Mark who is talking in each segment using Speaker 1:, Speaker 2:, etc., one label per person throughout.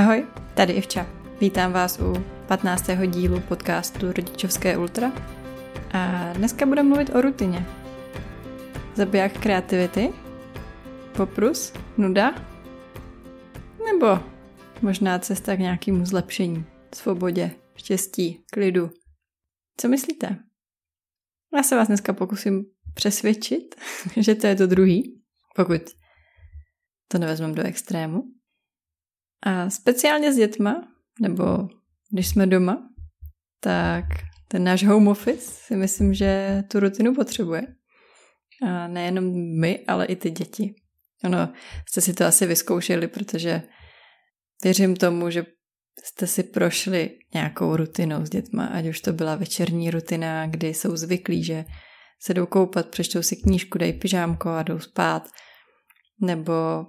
Speaker 1: Ahoj, tady Ivča. Vítám vás u 15. dílu podcastu Rodičovské ultra. A dneska budeme mluvit o rutině. Zabiják kreativity? Poprus? Nuda? Nebo možná cesta k nějakému zlepšení, svobodě, štěstí, klidu? Co myslíte? Já se vás dneska pokusím přesvědčit, že to je to druhý, pokud to nevezmeme do extrému. A speciálně s dětma, nebo když jsme doma, tak ten náš home office si myslím, že tu rutinu potřebuje. A nejenom my, ale i ty děti. Ono, jste si to asi vyzkoušeli, protože věřím tomu, že jste si prošli nějakou rutinou s dětma, ať už to byla večerní rutina, kdy jsou zvyklí, že se jdou koupat, přečtou si knížku, dají pyžámko a jdou spát, nebo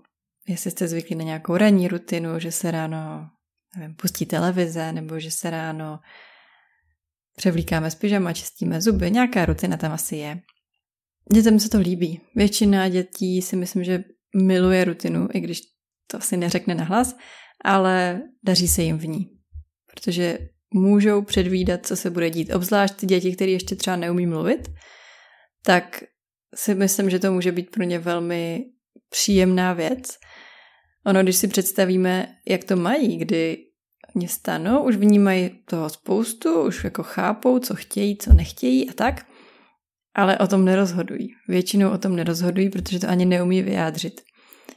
Speaker 1: jestli jste zvyklí na nějakou ranní rutinu, že se ráno nevím, pustí televize, nebo že se ráno převlíkáme z pyžama, čistíme zuby, nějaká rutina tam asi je. Dětem se to líbí. Většina dětí si myslím, že miluje rutinu, i když to asi neřekne nahlas, ale daří se jim v ní. Protože můžou předvídat, co se bude dít. Obzvlášť ty děti, které ještě třeba neumí mluvit, tak si myslím, že to může být pro ně velmi příjemná věc. Ono, když si představíme, jak to mají, kdy oni stanou, už vnímají toho spoustu, už jako chápou, co chtějí, co nechtějí a tak, ale o tom nerozhodují. Většinou o tom nerozhodují, protože to ani neumí vyjádřit.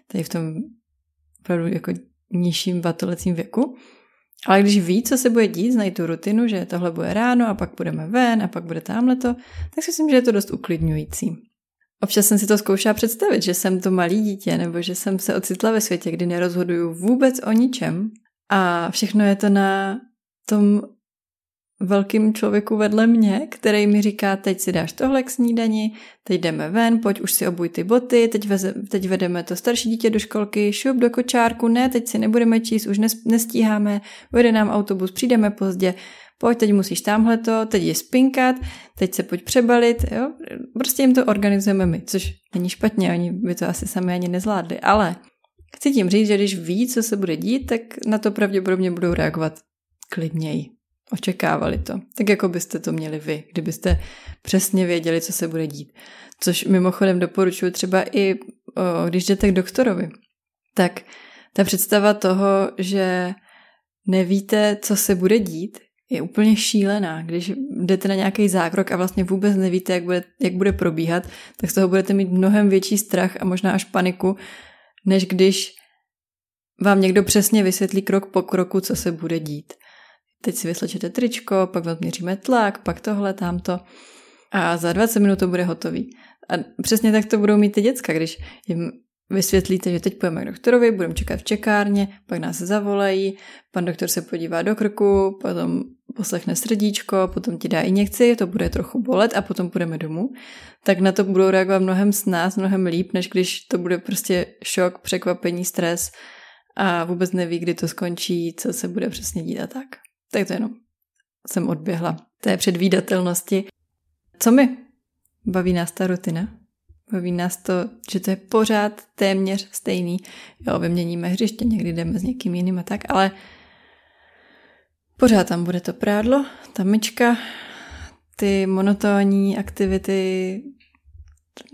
Speaker 1: Tady v tom opravdu jako nižším batolecím věku. Ale když ví, co se bude dít, znají tu rutinu, že tohle bude ráno a pak budeme ven a pak bude tamhle to, tak si myslím, že je to dost uklidňující. Občas jsem si to zkoušela představit, že jsem to malý dítě, nebo že jsem se ocitla ve světě, kdy nerozhoduju vůbec o ničem. A všechno je to na tom velkým člověku vedle mě, který mi říká, teď si dáš tohle k snídani, teď jdeme ven, pojď už si obuj ty boty, teď, veze, teď vedeme to starší dítě do školky, šup do kočárku, ne, teď si nebudeme číst, už nestíháme, vede nám autobus, přijdeme pozdě, pojď, teď musíš tamhle to, teď je spinkat, teď se pojď přebalit, jo? Prostě jim to organizujeme my, což není špatně, oni by to asi sami ani nezvládli, ale chci tím říct, že když ví, co se bude dít, tak na to pravděpodobně budou reagovat klidněji. Očekávali to. Tak jako byste to měli vy, kdybyste přesně věděli, co se bude dít. Což mimochodem doporučuji třeba i, o, když jdete k doktorovi. Tak ta představa toho, že nevíte, co se bude dít, je úplně šílená. Když jdete na nějaký zákrok a vlastně vůbec nevíte, jak bude, jak bude probíhat, tak z toho budete mít mnohem větší strach a možná až paniku, než když vám někdo přesně vysvětlí krok po kroku, co se bude dít. Teď si vyslečete tričko, pak odměříme tlak, pak tohle, tamto a za 20 minut to bude hotový. A přesně tak to budou mít ty děcka, když jim vysvětlíte, že teď půjdeme k doktorovi, budeme čekat v čekárně, pak nás zavolají, pan doktor se podívá do krku, potom poslechne srdíčko, potom ti dá injekci, to bude trochu bolet a potom půjdeme domů, tak na to budou reagovat mnohem s nás, mnohem líp, než když to bude prostě šok, překvapení, stres a vůbec neví, kdy to skončí, co se bude přesně dít a tak. Tak to jenom jsem odběhla té předvídatelnosti. Co mi baví nás ta rutina? Baví nás to, že to je pořád téměř stejný. Jo, vyměníme hřiště, někdy jdeme s někým jiným a tak, ale pořád tam bude to prádlo, ta myčka, ty monotónní aktivity,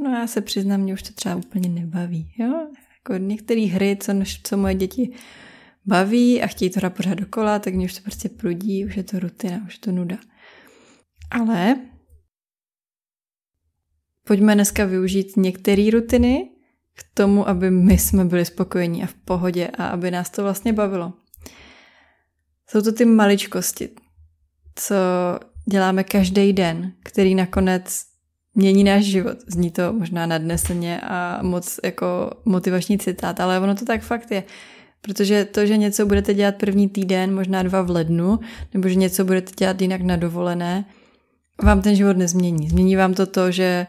Speaker 1: no já se přiznám, mě už to třeba úplně nebaví, jo. Jako některé hry, co, co moje děti baví a chtějí to hrát pořád dokola, tak mě už to prostě prudí, už je to rutina, už je to nuda. Ale pojďme dneska využít některé rutiny k tomu, aby my jsme byli spokojení a v pohodě a aby nás to vlastně bavilo. Jsou to ty maličkosti, co děláme každý den, který nakonec mění náš život. Zní to možná nadneseně a moc jako motivační citát, ale ono to tak fakt je. Protože to, že něco budete dělat první týden, možná dva v lednu, nebo že něco budete dělat jinak na dovolené, vám ten život nezmění. Změní vám to to, že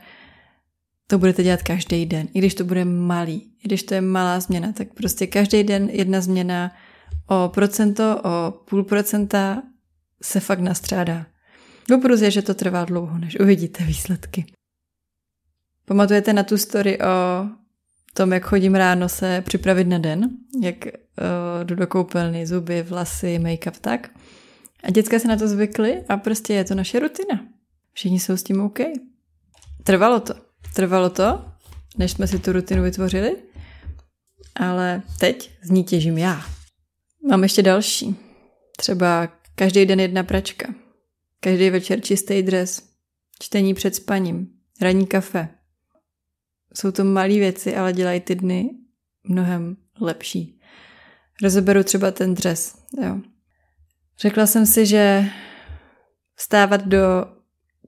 Speaker 1: to budete dělat každý den, i když to bude malý, i když to je malá změna, tak prostě každý den jedna změna o procento, o půl procenta se fakt nastřádá. Dopruz je, že to trvá dlouho, než uvidíte výsledky. Pamatujete na tu story o tom, jak chodím ráno se připravit na den, jak uh, jdu do koupelny, zuby, vlasy, make-up, tak. A děcka se na to zvykly a prostě je to naše rutina. Všichni jsou s tím OK. Trvalo to. Trvalo to, než jsme si tu rutinu vytvořili, ale teď z ní těžím já. Mám ještě další. Třeba každý den jedna pračka. Každý večer čistý dres. Čtení před spaním. Ranní kafe. Jsou to malé věci, ale dělají ty dny mnohem lepší. Rozeberu třeba ten dres. Jo. Řekla jsem si, že vstávat do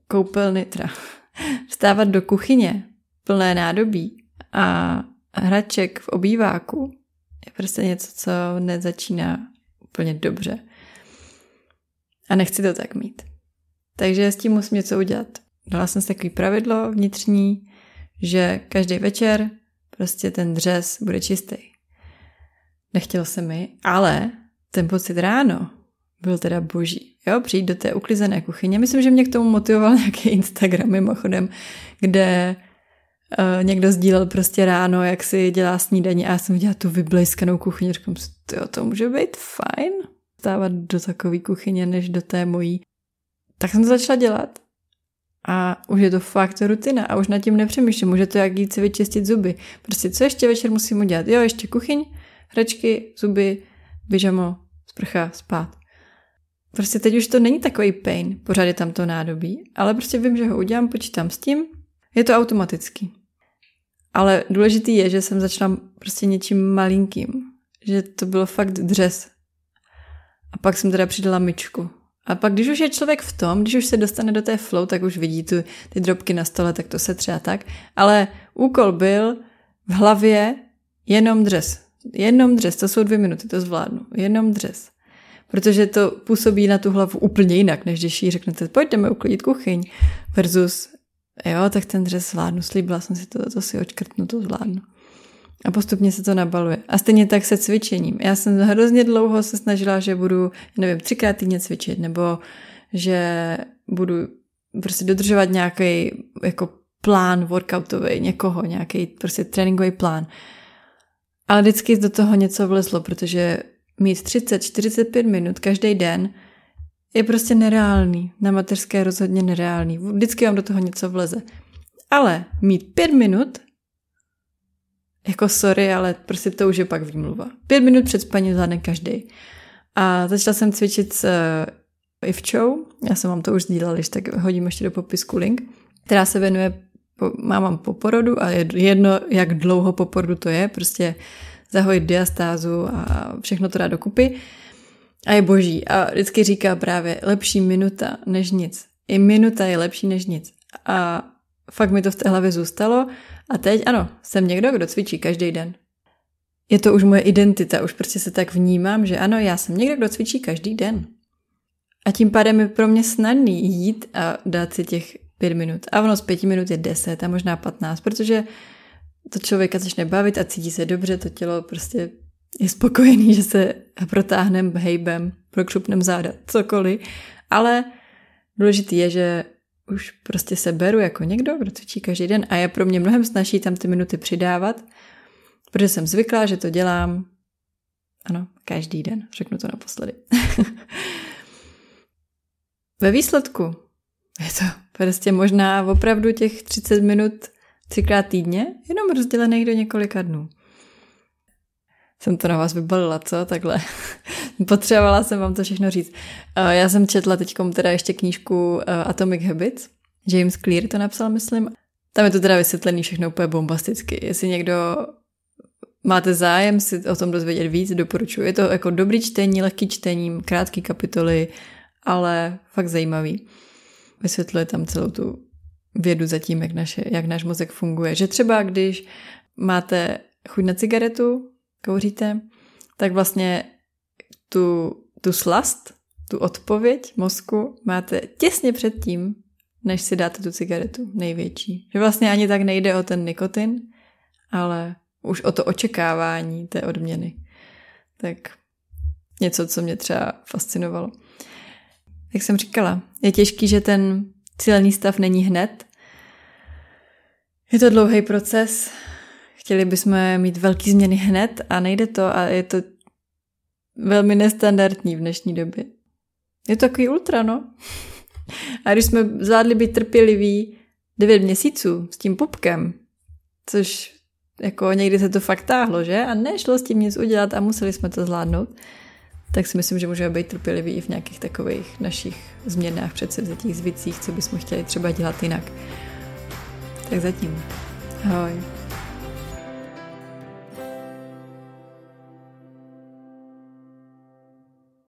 Speaker 1: koupelny, teda vstávat do kuchyně plné nádobí a hraček v obýváku je prostě něco, co nezačíná úplně dobře. A nechci to tak mít. Takže s tím musím něco udělat. Dala jsem si takový pravidlo vnitřní, že každý večer prostě ten dřez bude čistý. Nechtělo se mi, ale ten pocit ráno byl teda boží. Jo, přijít do té uklizené kuchyně. Myslím, že mě k tomu motivoval nějaký Instagram mimochodem, kde uh, někdo sdílel prostě ráno, jak si dělá snídaní a já jsem viděla tu vyblejskanou kuchyni. Říkám to, to může být fajn stávat do takové kuchyně, než do té mojí. Tak jsem to začala dělat. A už je to fakt rutina a už nad tím nepřemýšlím. Může to jak jít si vyčistit zuby. Prostě co ještě večer musím udělat? Jo, ještě kuchyň, hračky, zuby, pyžamo, sprcha, spát. Prostě teď už to není takový pain, pořád je tam to nádobí, ale prostě vím, že ho udělám, počítám s tím, je to automatický. Ale důležitý je, že jsem začala prostě něčím malinkým, že to bylo fakt dřez. A pak jsem teda přidala myčku. A pak, když už je člověk v tom, když už se dostane do té flow, tak už vidí tu, ty drobky na stole, tak to se třeba tak. Ale úkol byl v hlavě jenom dřez. Jenom dřez, to jsou dvě minuty, to zvládnu. Jenom dřez protože to působí na tu hlavu úplně jinak, než když jí řeknete, pojďme uklidit kuchyň, versus, jo, tak ten dřez zvládnu, slíbila jsem si to, to si očkrtnu, to zvládnu. A postupně se to nabaluje. A stejně tak se cvičením. Já jsem hrozně dlouho se snažila, že budu, nevím, třikrát týdně cvičit, nebo že budu prostě dodržovat nějaký jako plán workoutový někoho, nějaký prostě tréninkový plán. Ale vždycky do toho něco vlezlo, protože mít 30-45 minut každý den je prostě nereálný. Na mateřské rozhodně nereálný. Vždycky vám do toho něco vleze. Ale mít pět minut, jako sorry, ale prostě to už je pak výmluva. Pět minut před spaním zvládne každý. A začala jsem cvičit s uh, Ivčou, já jsem vám to už sdílela, tak hodím ještě do popisku link, která se věnuje mámám po porodu a je jedno, jak dlouho po porodu to je, prostě zahojit diastázu a všechno to dá dokupy. A je boží. A vždycky říká právě lepší minuta než nic. I minuta je lepší než nic. A fakt mi to v té hlavě zůstalo. A teď ano, jsem někdo, kdo cvičí každý den. Je to už moje identita, už prostě se tak vnímám, že ano, já jsem někdo, kdo cvičí každý den. A tím pádem je pro mě snadný jít a dát si těch pět minut. A ono z pěti minut je deset a možná patnáct, protože to člověka začne bavit a cítí se dobře, to tělo prostě je spokojený, že se protáhnem hejbem, prokřupnem záda, cokoliv. Ale důležitý je, že už prostě se beru jako někdo, kdo cvičí každý den a je pro mě mnohem snažší tam ty minuty přidávat, protože jsem zvyklá, že to dělám ano, každý den, řeknu to naposledy. Ve výsledku je to prostě možná opravdu těch 30 minut třikrát týdně, jenom rozdělených do několika dnů. Jsem to na vás vybalila, co? Takhle. Potřebovala jsem vám to všechno říct. Eh, já jsem četla teď teda ještě knížku eh, Atomic Habits. James Clear to napsal, myslím. Tam je to teda vysvětlený všechno úplně bombasticky. Jestli někdo máte zájem si o tom dozvědět víc, doporučuji. Je to jako dobrý čtení, lehký čtení, krátký kapitoly, ale fakt zajímavý. Vysvětluje tam celou tu vědu za tím, jak, naše, jak náš mozek funguje. Že třeba když máte chuť na cigaretu, kouříte, tak vlastně tu, tu slast, tu odpověď mozku máte těsně před tím, než si dáte tu cigaretu největší. Že vlastně ani tak nejde o ten nikotin, ale už o to očekávání té odměny. Tak něco, co mě třeba fascinovalo. Jak jsem říkala, je těžký, že ten cílený stav není hned. Je to dlouhý proces, chtěli bychom mít velký změny hned a nejde to a je to velmi nestandardní v dnešní době. Je to takový ultra, no. A když jsme zvládli být trpěliví 9 měsíců s tím pupkem, což jako někdy se to fakt táhlo, že? A nešlo s tím nic udělat a museli jsme to zvládnout, tak si myslím, že můžeme být trpěliví i v nějakých takových našich změnách, předsevzetích zvicích, co bychom chtěli třeba dělat jinak. Tak zatím. Ahoj.